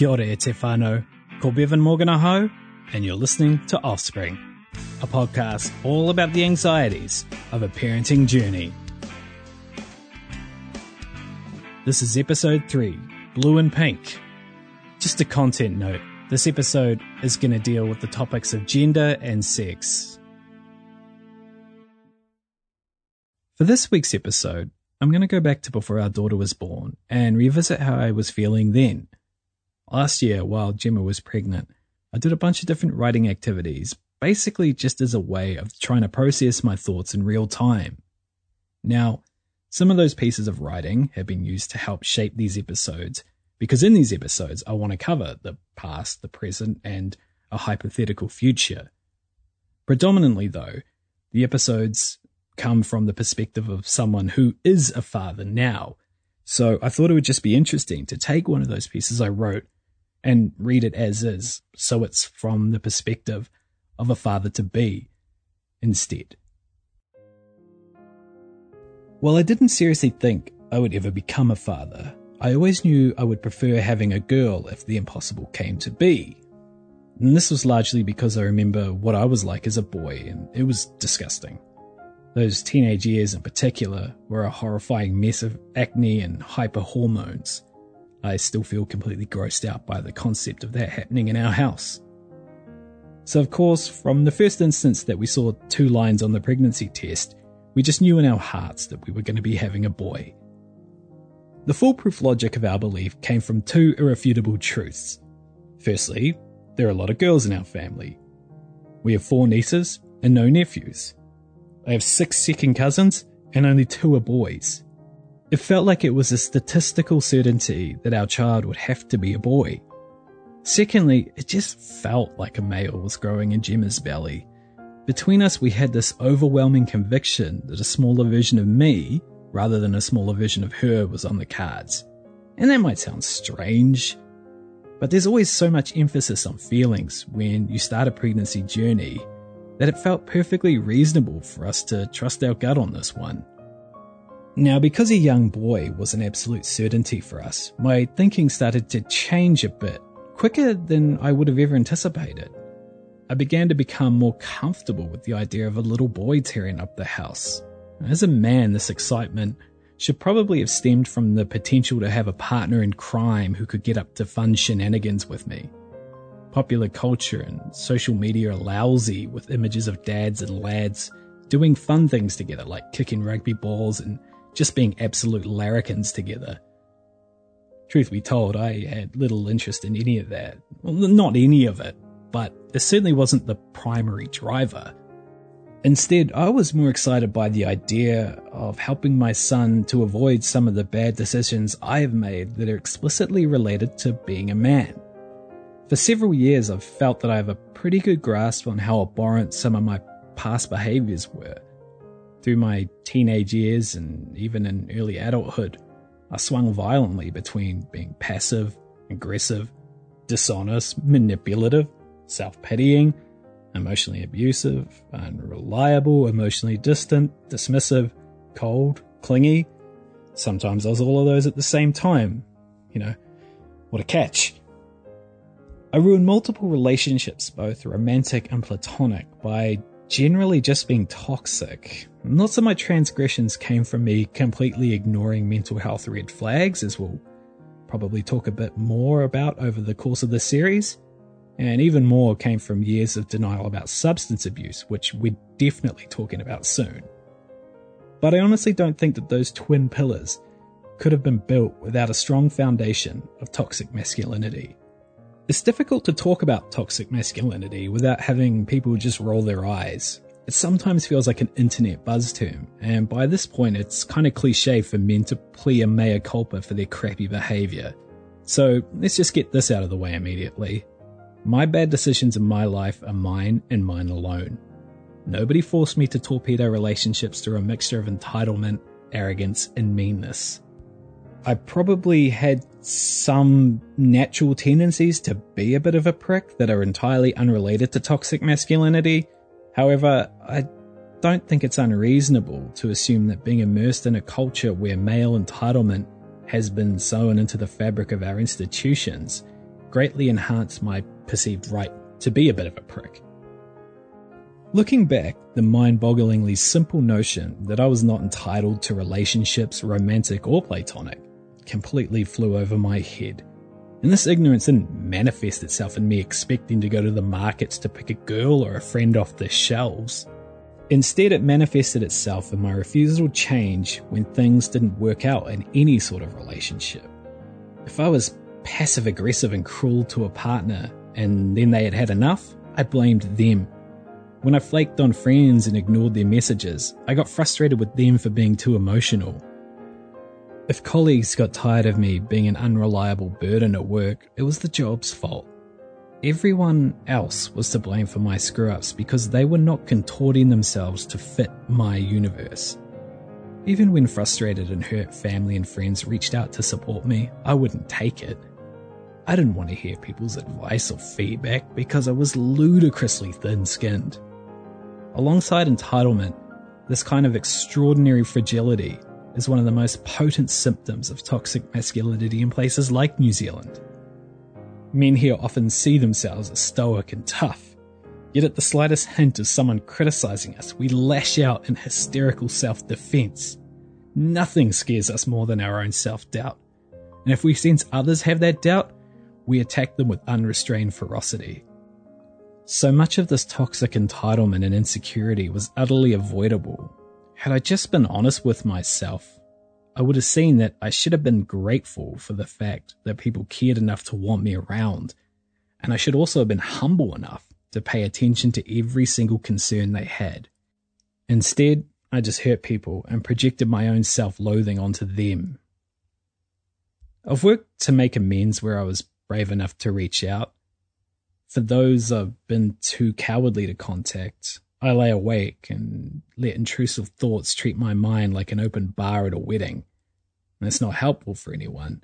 Kia ora e te whānau. Ko Bevan Morgan aho, and you're listening to Offspring, a podcast all about the anxieties of a parenting journey. This is episode 3, Blue and Pink. Just a content note, this episode is going to deal with the topics of gender and sex. For this week's episode, I'm going to go back to before our daughter was born and revisit how I was feeling then. Last year, while Gemma was pregnant, I did a bunch of different writing activities, basically just as a way of trying to process my thoughts in real time. Now, some of those pieces of writing have been used to help shape these episodes, because in these episodes, I want to cover the past, the present, and a hypothetical future. Predominantly, though, the episodes come from the perspective of someone who is a father now. So I thought it would just be interesting to take one of those pieces I wrote and read it as is, so it's from the perspective of a father to be instead. While I didn't seriously think I would ever become a father, I always knew I would prefer having a girl if the impossible came to be. And this was largely because I remember what I was like as a boy, and it was disgusting. Those teenage years in particular were a horrifying mess of acne and hyper hormones. I still feel completely grossed out by the concept of that happening in our house. So, of course, from the first instance that we saw two lines on the pregnancy test, we just knew in our hearts that we were going to be having a boy. The foolproof logic of our belief came from two irrefutable truths. Firstly, there are a lot of girls in our family. We have four nieces and no nephews. I have six second cousins and only two are boys. It felt like it was a statistical certainty that our child would have to be a boy. Secondly, it just felt like a male was growing in Gemma's belly. Between us, we had this overwhelming conviction that a smaller version of me, rather than a smaller version of her, was on the cards. And that might sound strange, but there's always so much emphasis on feelings when you start a pregnancy journey that it felt perfectly reasonable for us to trust our gut on this one. Now, because a young boy was an absolute certainty for us, my thinking started to change a bit, quicker than I would have ever anticipated. I began to become more comfortable with the idea of a little boy tearing up the house. As a man, this excitement should probably have stemmed from the potential to have a partner in crime who could get up to fun shenanigans with me. Popular culture and social media are lousy with images of dads and lads doing fun things together, like kicking rugby balls and just being absolute larrikins together. Truth be told, I had little interest in any of that. Well, not any of it, but it certainly wasn't the primary driver. Instead, I was more excited by the idea of helping my son to avoid some of the bad decisions I have made that are explicitly related to being a man. For several years, I've felt that I have a pretty good grasp on how abhorrent some of my past behaviors were. Through my teenage years and even in early adulthood, I swung violently between being passive, aggressive, dishonest, manipulative, self pitying, emotionally abusive, unreliable, emotionally distant, dismissive, cold, clingy. Sometimes I was all of those at the same time. You know, what a catch. I ruined multiple relationships, both romantic and platonic, by generally just being toxic. Lots of my transgressions came from me completely ignoring mental health red flags, as we'll probably talk a bit more about over the course of the series. And even more came from years of denial about substance abuse, which we're definitely talking about soon. But I honestly don't think that those twin pillars could have been built without a strong foundation of toxic masculinity. It's difficult to talk about toxic masculinity without having people just roll their eyes. It sometimes feels like an internet buzz term, and by this point it's kind of cliche for men to plea a mea culpa for their crappy behaviour. So let's just get this out of the way immediately. My bad decisions in my life are mine and mine alone. Nobody forced me to torpedo relationships through a mixture of entitlement, arrogance, and meanness. I probably had some natural tendencies to be a bit of a prick that are entirely unrelated to toxic masculinity. However, I don't think it's unreasonable to assume that being immersed in a culture where male entitlement has been sewn into the fabric of our institutions greatly enhanced my perceived right to be a bit of a prick. Looking back, the mind bogglingly simple notion that I was not entitled to relationships, romantic or platonic, completely flew over my head. And this ignorance didn't manifest itself in me expecting to go to the markets to pick a girl or a friend off the shelves. Instead, it manifested itself in my refusal to change when things didn't work out in any sort of relationship. If I was passive aggressive and cruel to a partner and then they had had enough, I blamed them. When I flaked on friends and ignored their messages, I got frustrated with them for being too emotional. If colleagues got tired of me being an unreliable burden at work, it was the job's fault. Everyone else was to blame for my screw ups because they were not contorting themselves to fit my universe. Even when frustrated and hurt, family and friends reached out to support me, I wouldn't take it. I didn't want to hear people's advice or feedback because I was ludicrously thin skinned. Alongside entitlement, this kind of extraordinary fragility is one of the most potent symptoms of toxic masculinity in places like New Zealand. Men here often see themselves as stoic and tough, yet at the slightest hint of someone criticizing us, we lash out in hysterical self defense. Nothing scares us more than our own self doubt, and if we sense others have that doubt, we attack them with unrestrained ferocity. So much of this toxic entitlement and insecurity was utterly avoidable had I just been honest with myself, I would have seen that I should have been grateful for the fact that people cared enough to want me around, and I should also have been humble enough to pay attention to every single concern they had. Instead, I just hurt people and projected my own self loathing onto them. I've worked to make amends where I was brave enough to reach out. For those I've been too cowardly to contact, I lay awake and let intrusive thoughts treat my mind like an open bar at a wedding. And it's not helpful for anyone,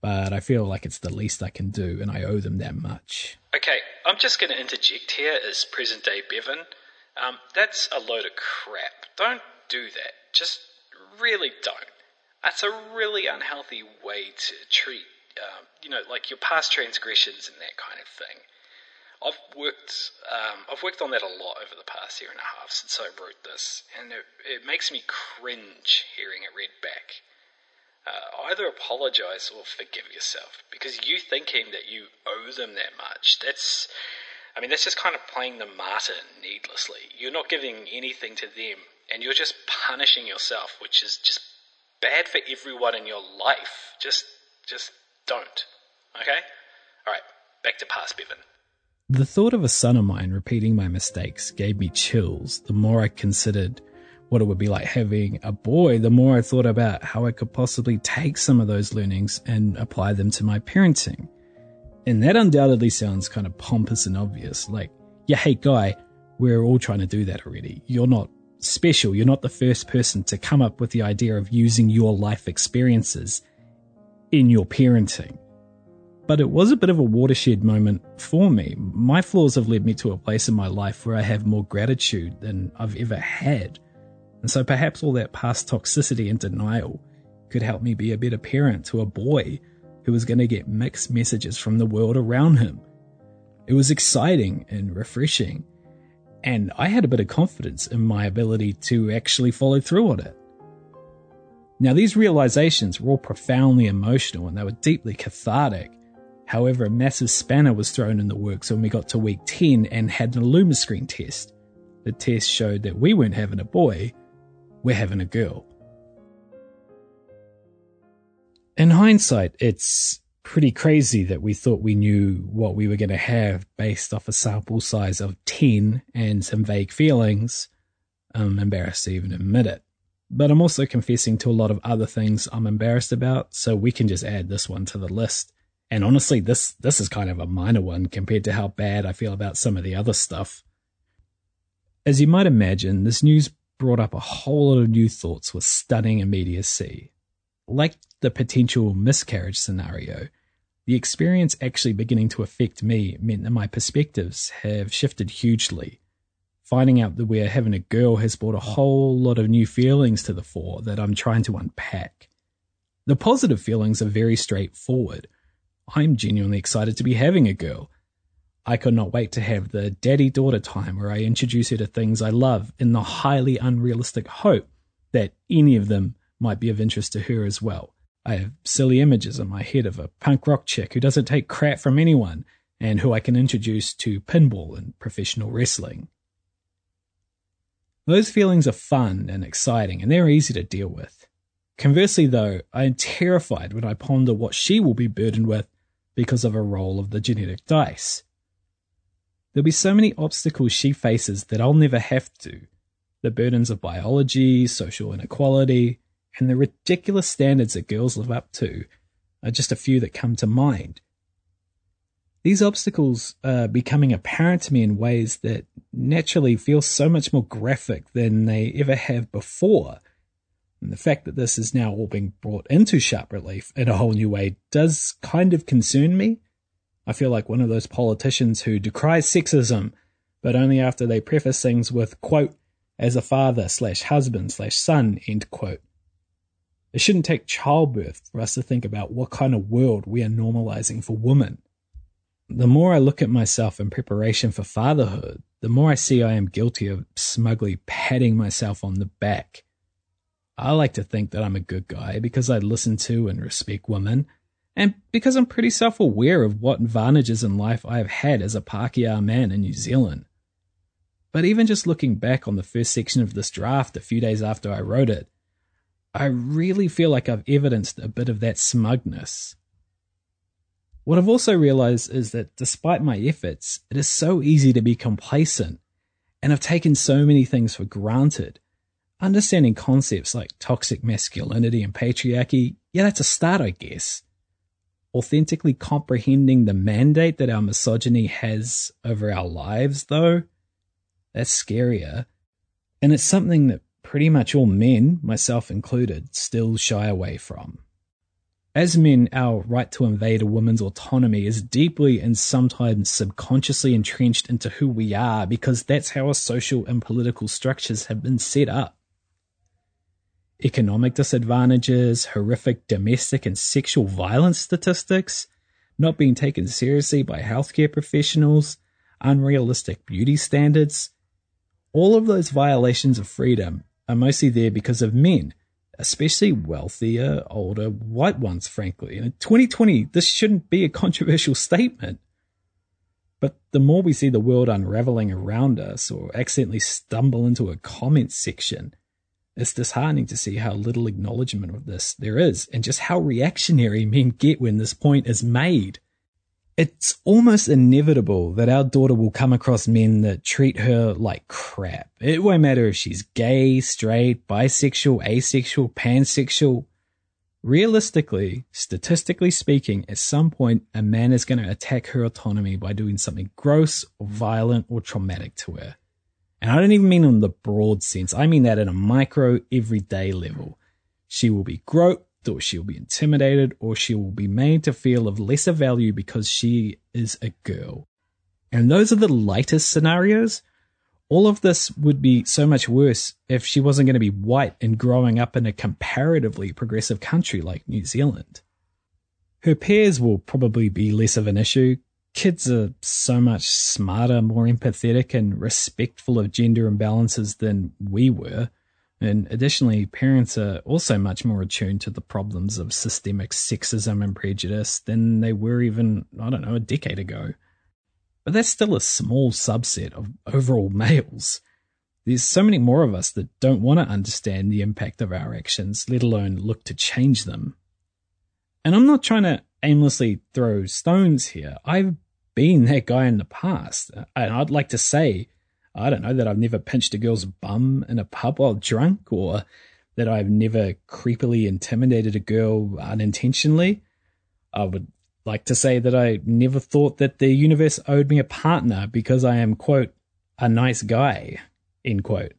but I feel like it's the least I can do, and I owe them that much. Okay, I'm just going to interject here as present day Bevan. Um, that's a load of crap. Don't do that. Just really don't. That's a really unhealthy way to treat, um, you know, like your past transgressions and that kind of thing. I've worked um, I've worked on that a lot over the past year and a half since I wrote this, and it, it makes me cringe hearing it read back. Uh, either apologize or forgive yourself because you thinking that you owe them that much that's I mean that's just kind of playing the martyr needlessly. You're not giving anything to them and you're just punishing yourself, which is just bad for everyone in your life. Just just don't. Okay? All right, back to past Bevan. The thought of a son of mine repeating my mistakes gave me chills. The more I considered what it would be like having a boy, the more I thought about how I could possibly take some of those learnings and apply them to my parenting. And that undoubtedly sounds kind of pompous and obvious. Like, yeah, hey guy, we're all trying to do that already. You're not special. You're not the first person to come up with the idea of using your life experiences in your parenting but it was a bit of a watershed moment for me. My flaws have led me to a place in my life where I have more gratitude than I've ever had. And so perhaps all that past toxicity and denial could help me be a better parent to a boy who was going to get mixed messages from the world around him It was exciting and refreshing, and I had a bit of confidence in my ability to actually follow through on it. Now, these realizations were all profoundly emotional and they were deeply cathartic. However, a massive spanner was thrown in the works when we got to week 10 and had an Illumiscreen test. The test showed that we weren't having a boy, we're having a girl. In hindsight, it's pretty crazy that we thought we knew what we were going to have based off a sample size of 10 and some vague feelings. I'm embarrassed to even admit it. But I'm also confessing to a lot of other things I'm embarrassed about, so we can just add this one to the list. And honestly, this this is kind of a minor one compared to how bad I feel about some of the other stuff. As you might imagine, this news brought up a whole lot of new thoughts with stunning immediacy. Like the potential miscarriage scenario, the experience actually beginning to affect me meant that my perspectives have shifted hugely. Finding out that we're having a girl has brought a whole lot of new feelings to the fore that I'm trying to unpack. The positive feelings are very straightforward. I'm genuinely excited to be having a girl. I could not wait to have the daddy daughter time where I introduce her to things I love in the highly unrealistic hope that any of them might be of interest to her as well. I have silly images in my head of a punk rock chick who doesn't take crap from anyone and who I can introduce to pinball and professional wrestling. Those feelings are fun and exciting and they're easy to deal with. Conversely, though, I am terrified when I ponder what she will be burdened with because of a roll of the genetic dice. There'll be so many obstacles she faces that I'll never have to. The burdens of biology, social inequality, and the ridiculous standards that girls live up to are just a few that come to mind. These obstacles are becoming apparent to me in ways that naturally feel so much more graphic than they ever have before. And the fact that this is now all being brought into sharp relief in a whole new way does kind of concern me. I feel like one of those politicians who decries sexism, but only after they preface things with, quote, as a father slash husband slash son, end quote. It shouldn't take childbirth for us to think about what kind of world we are normalizing for women. The more I look at myself in preparation for fatherhood, the more I see I am guilty of smugly patting myself on the back. I like to think that I'm a good guy because I listen to and respect women, and because I'm pretty self aware of what advantages in life I have had as a Pākehā man in New Zealand. But even just looking back on the first section of this draft a few days after I wrote it, I really feel like I've evidenced a bit of that smugness. What I've also realized is that despite my efforts, it is so easy to be complacent, and I've taken so many things for granted. Understanding concepts like toxic masculinity and patriarchy, yeah, that's a start, I guess. Authentically comprehending the mandate that our misogyny has over our lives, though, that's scarier. And it's something that pretty much all men, myself included, still shy away from. As men, our right to invade a woman's autonomy is deeply and sometimes subconsciously entrenched into who we are because that's how our social and political structures have been set up. Economic disadvantages, horrific domestic and sexual violence statistics, not being taken seriously by healthcare professionals, unrealistic beauty standards, all of those violations of freedom are mostly there because of men, especially wealthier, older, white ones, frankly. And in 2020, this shouldn't be a controversial statement. But the more we see the world unraveling around us or accidentally stumble into a comment section, it's disheartening to see how little acknowledgement of this there is and just how reactionary men get when this point is made it's almost inevitable that our daughter will come across men that treat her like crap. It won't matter if she's gay, straight, bisexual, asexual, pansexual. Realistically, statistically speaking, at some point, a man is going to attack her autonomy by doing something gross or violent or traumatic to her. And I don't even mean in the broad sense. I mean that at a micro, everyday level. She will be groped, or she'll be intimidated, or she will be made to feel of lesser value because she is a girl. And those are the lightest scenarios. All of this would be so much worse if she wasn't going to be white and growing up in a comparatively progressive country like New Zealand. Her peers will probably be less of an issue. Kids are so much smarter, more empathetic, and respectful of gender imbalances than we were. And additionally, parents are also much more attuned to the problems of systemic sexism and prejudice than they were even, I don't know, a decade ago. But that's still a small subset of overall males. There's so many more of us that don't want to understand the impact of our actions, let alone look to change them. And I'm not trying to aimlessly throw stones here. I've been that guy in the past. And I'd like to say, I don't know, that I've never pinched a girl's bum in a pub while drunk or that I've never creepily intimidated a girl unintentionally. I would like to say that I never thought that the universe owed me a partner because I am, quote, a nice guy, end quote.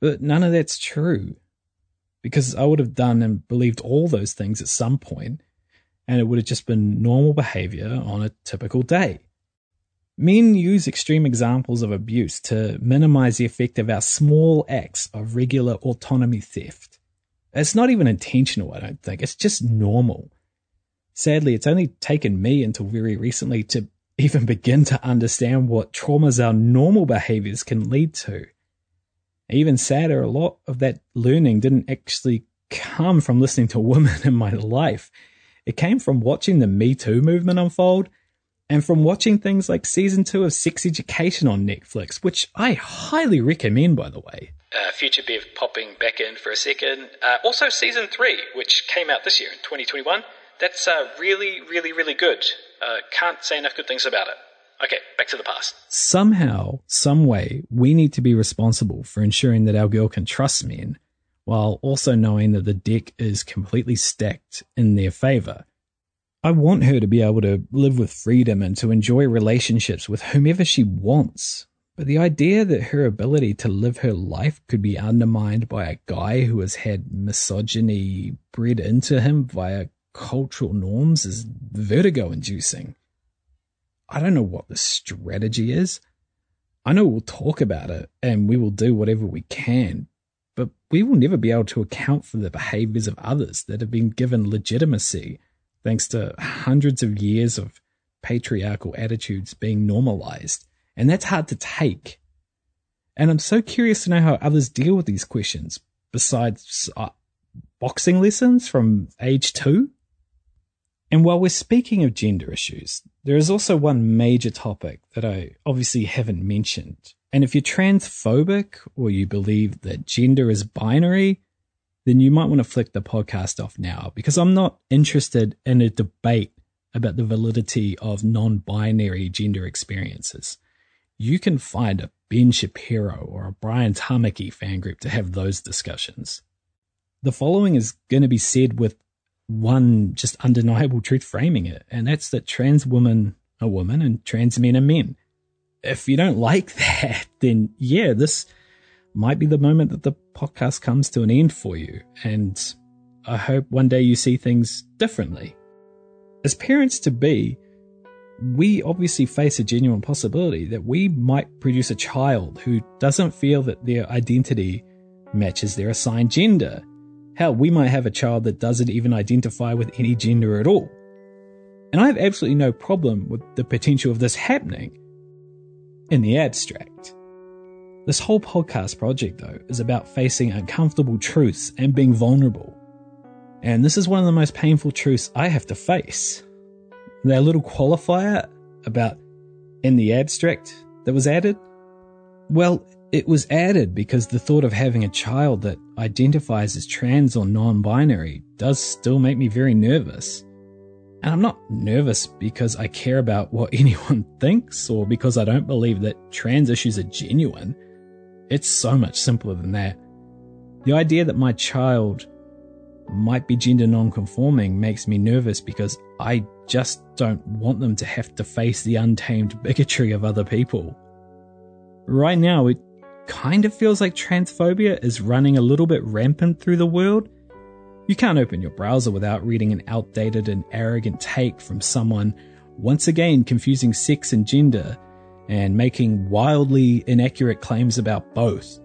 But none of that's true because I would have done and believed all those things at some point and it would have just been normal behavior on a typical day. Men use extreme examples of abuse to minimize the effect of our small acts of regular autonomy theft. It's not even intentional, I don't think. It's just normal. Sadly, it's only taken me until very recently to even begin to understand what traumas our normal behaviors can lead to. Even sadder, a lot of that learning didn't actually come from listening to women in my life. It came from watching the Me Too movement unfold and from watching things like season two of Sex Education on Netflix, which I highly recommend, by the way. Uh, Future Bev popping back in for a second. Uh, also, season three, which came out this year in 2021. That's uh, really, really, really good. Uh, can't say enough good things about it. Okay, back to the past. Somehow, some way, we need to be responsible for ensuring that our girl can trust men while also knowing that the deck is completely stacked in their favor. I want her to be able to live with freedom and to enjoy relationships with whomever she wants. But the idea that her ability to live her life could be undermined by a guy who has had misogyny bred into him via cultural norms is vertigo inducing. I don't know what the strategy is. I know we'll talk about it and we will do whatever we can, but we will never be able to account for the behaviors of others that have been given legitimacy thanks to hundreds of years of patriarchal attitudes being normalized. And that's hard to take. And I'm so curious to know how others deal with these questions besides uh, boxing lessons from age two. And while we're speaking of gender issues, there is also one major topic that I obviously haven't mentioned, and if you're transphobic or you believe that gender is binary, then you might want to flick the podcast off now because I'm not interested in a debate about the validity of non binary gender experiences. You can find a Ben Shapiro or a Brian Tamaki fan group to have those discussions. The following is going to be said with one just undeniable truth framing it, and that's that trans women are women and trans men are men if you don't like that, then yeah, this might be the moment that the podcast comes to an end for you. And I hope one day you see things differently. As parents to be, we obviously face a genuine possibility that we might produce a child who doesn't feel that their identity matches their assigned gender. Hell, we might have a child that doesn't even identify with any gender at all. And I have absolutely no problem with the potential of this happening in the abstract. This whole podcast project, though, is about facing uncomfortable truths and being vulnerable. And this is one of the most painful truths I have to face. That little qualifier about in the abstract that was added? Well, it was added because the thought of having a child that identifies as trans or non binary does still make me very nervous. And I'm not nervous because I care about what anyone thinks or because I don't believe that trans issues are genuine. It's so much simpler than that. The idea that my child might be gender non-conforming makes me nervous because I just don't want them to have to face the untamed bigotry of other people. Right now, it kind of feels like transphobia is running a little bit rampant through the world, you can't open your browser without reading an outdated and arrogant take from someone once again confusing sex and gender and making wildly inaccurate claims about both.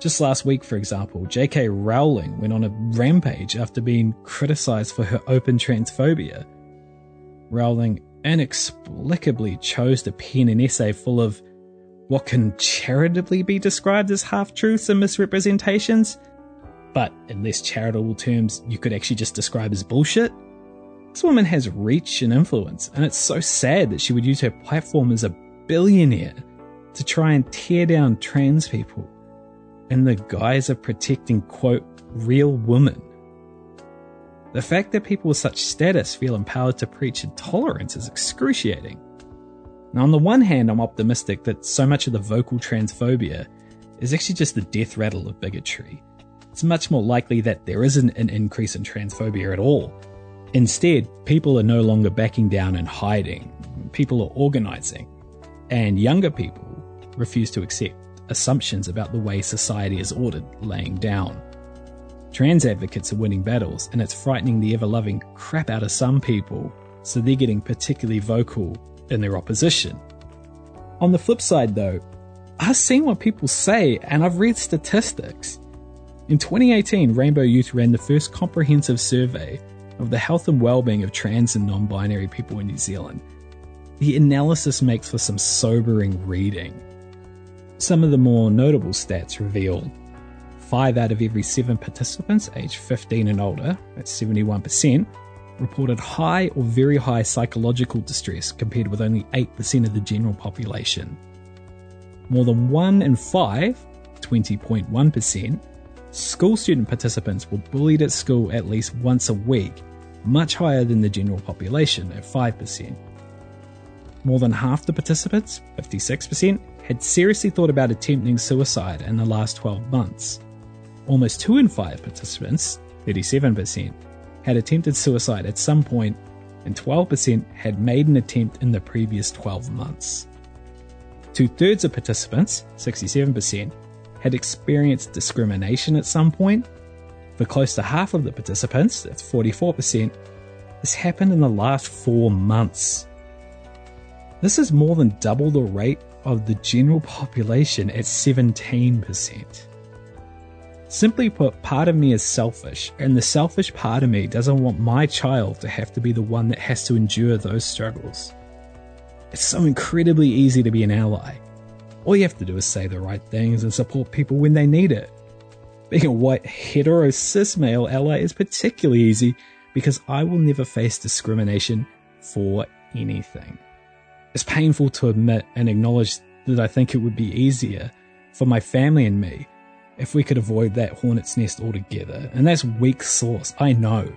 Just last week, for example, J.K. Rowling went on a rampage after being criticized for her open transphobia. Rowling inexplicably chose to pen an essay full of what can charitably be described as half truths and misrepresentations, but in less charitable terms, you could actually just describe as bullshit. This woman has reach and influence, and it's so sad that she would use her platform as a billionaire to try and tear down trans people in the guise of protecting, quote, real women. The fact that people with such status feel empowered to preach intolerance is excruciating. Now, on the one hand, I'm optimistic that so much of the vocal transphobia is actually just the death rattle of bigotry. It's much more likely that there isn't an increase in transphobia at all. Instead, people are no longer backing down and hiding. People are organizing. And younger people refuse to accept assumptions about the way society is ordered, laying down. Trans advocates are winning battles, and it's frightening the ever loving crap out of some people, so they're getting particularly vocal in their opposition. On the flip side, though, I've seen what people say and I've read statistics. In 2018, Rainbow Youth ran the first comprehensive survey of the health and well-being of trans and non-binary people in New Zealand. The analysis makes for some sobering reading. Some of the more notable stats reveal 5 out of every 7 participants aged 15 and older, that's 71%, reported high or very high psychological distress compared with only 8% of the general population. More than 1 in 5, 20.1%, school student participants were bullied at school at least once a week, much higher than the general population at 5%. More than half the participants, 56%, had seriously thought about attempting suicide in the last 12 months. Almost 2 in 5 participants, 37%, had attempted suicide at some point, and 12% had made an attempt in the previous 12 months. Two thirds of participants, 67%, had experienced discrimination at some point. For close to half of the participants, that's 44%, this happened in the last four months. This is more than double the rate of the general population at 17%. Simply put, part of me is selfish, and the selfish part of me doesn't want my child to have to be the one that has to endure those struggles. It's so incredibly easy to be an ally. All you have to do is say the right things and support people when they need it. Being a white, hetero, cis male ally is particularly easy because I will never face discrimination for anything. It's painful to admit and acknowledge that I think it would be easier for my family and me if we could avoid that hornet's nest altogether. And that's weak sauce, I know.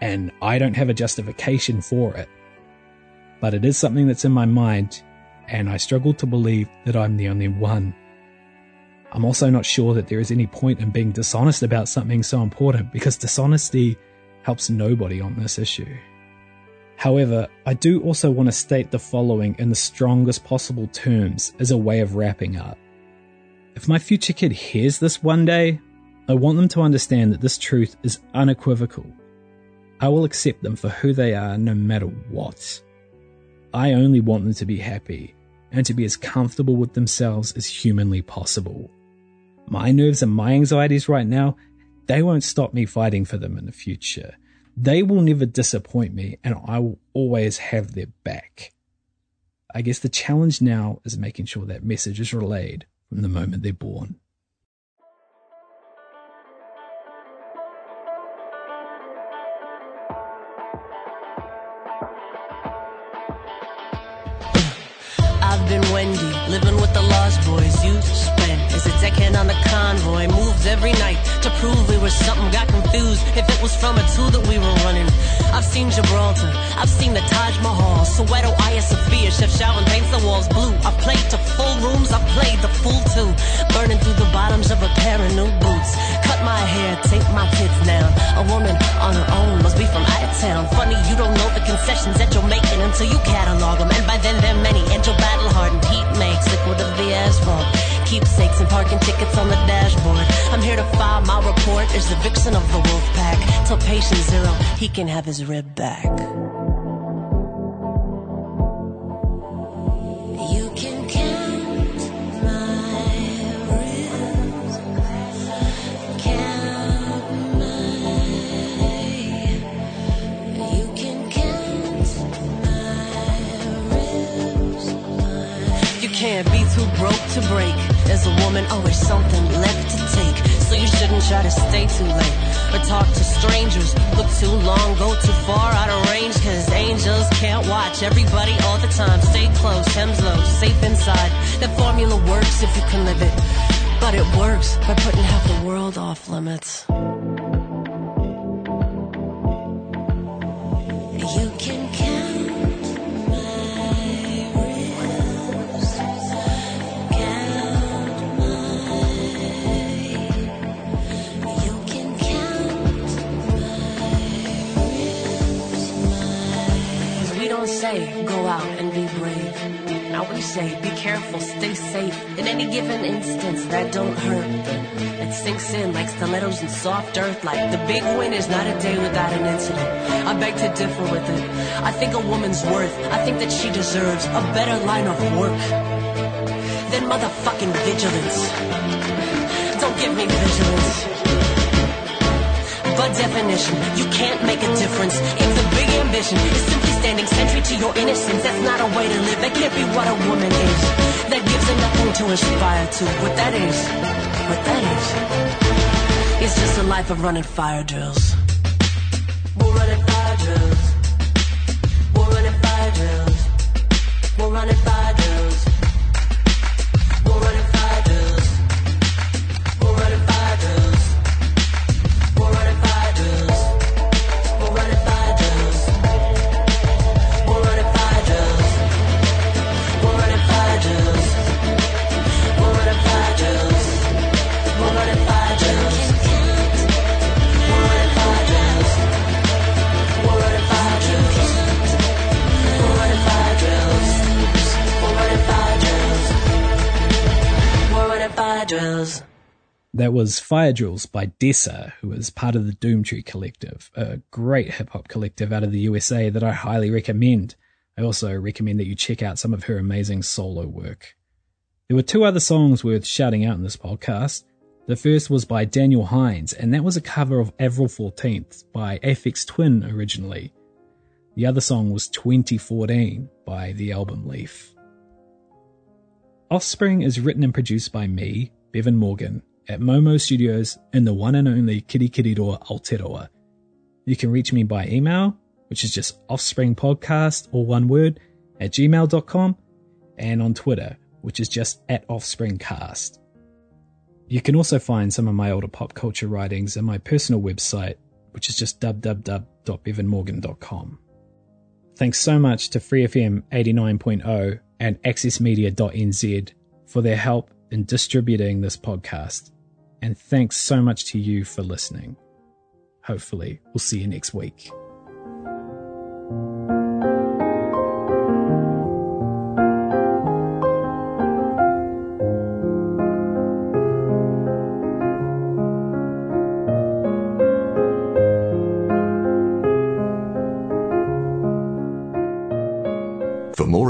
And I don't have a justification for it. But it is something that's in my mind, and I struggle to believe that I'm the only one. I'm also not sure that there is any point in being dishonest about something so important because dishonesty helps nobody on this issue. However, I do also want to state the following in the strongest possible terms as a way of wrapping up. If my future kid hears this one day, I want them to understand that this truth is unequivocal. I will accept them for who they are no matter what. I only want them to be happy and to be as comfortable with themselves as humanly possible. My nerves and my anxieties right now, they won't stop me fighting for them in the future. They will never disappoint me and I will always have their back. I guess the challenge now is making sure that message is relayed from the moment they're born. Living with the Lost Boys. You spent as a decade on the convoy, moved every night to prove we were something. Got confused if it was from a two that we were running. I've seen Gibraltar, I've seen the Taj Mahal, Soweto, Hagia Sophia, Chefchaouen paints the walls blue. tickets on the dashboard. I'm here to file my report Is the vixen of the wolf pack. Tell patient zero he can have his rib back. You can count my ribs, count my. You can count my ribs. You can't be too broke to break as a woman, oh, always something left to take. So you shouldn't try to stay too late. Or talk to strangers. Look too long, go too far out of range. Cause angels can't watch everybody all the time. Stay close, hems low, safe inside. That formula works if you can live it. But it works by putting half the world off limits. You can We say go out and be brave. Now we say be careful, stay safe. In any given instance, that don't hurt. It sinks in like stilettos in soft earth. Like the big win is not a day without an incident. I beg to differ with it. I think a woman's worth. I think that she deserves a better line of work than motherfucking vigilance. Don't give me vigilance. By definition, you can't make a difference if the big ambition is simply standing sentry to your innocence. That's not a way to live. That can't be what a woman is. That gives her nothing to aspire to. What that is, what that is, it's just a life of running fire drills. We're running fire drills. We're running fire drills. We're running fire That was Fire Drills by Dessa, who is part of the Doomtree Collective, a great hip hop collective out of the USA that I highly recommend. I also recommend that you check out some of her amazing solo work. There were two other songs worth shouting out in this podcast. The first was by Daniel Hines, and that was a cover of Avril 14th by Aphex Twin originally. The other song was 2014 by The Album Leaf. Offspring is written and produced by me, Bevan Morgan, at Momo Studios in the one and only kitty Kirikiriroa Aotearoa. You can reach me by email, which is just offspringpodcast or one word at gmail.com, and on Twitter, which is just at offspringcast. You can also find some of my older pop culture writings at my personal website, which is just www.bevanmorgan.com. Thanks so much to FreeFM 89.0 and accessmedia.nz for their help in distributing this podcast. And thanks so much to you for listening. Hopefully, we'll see you next week.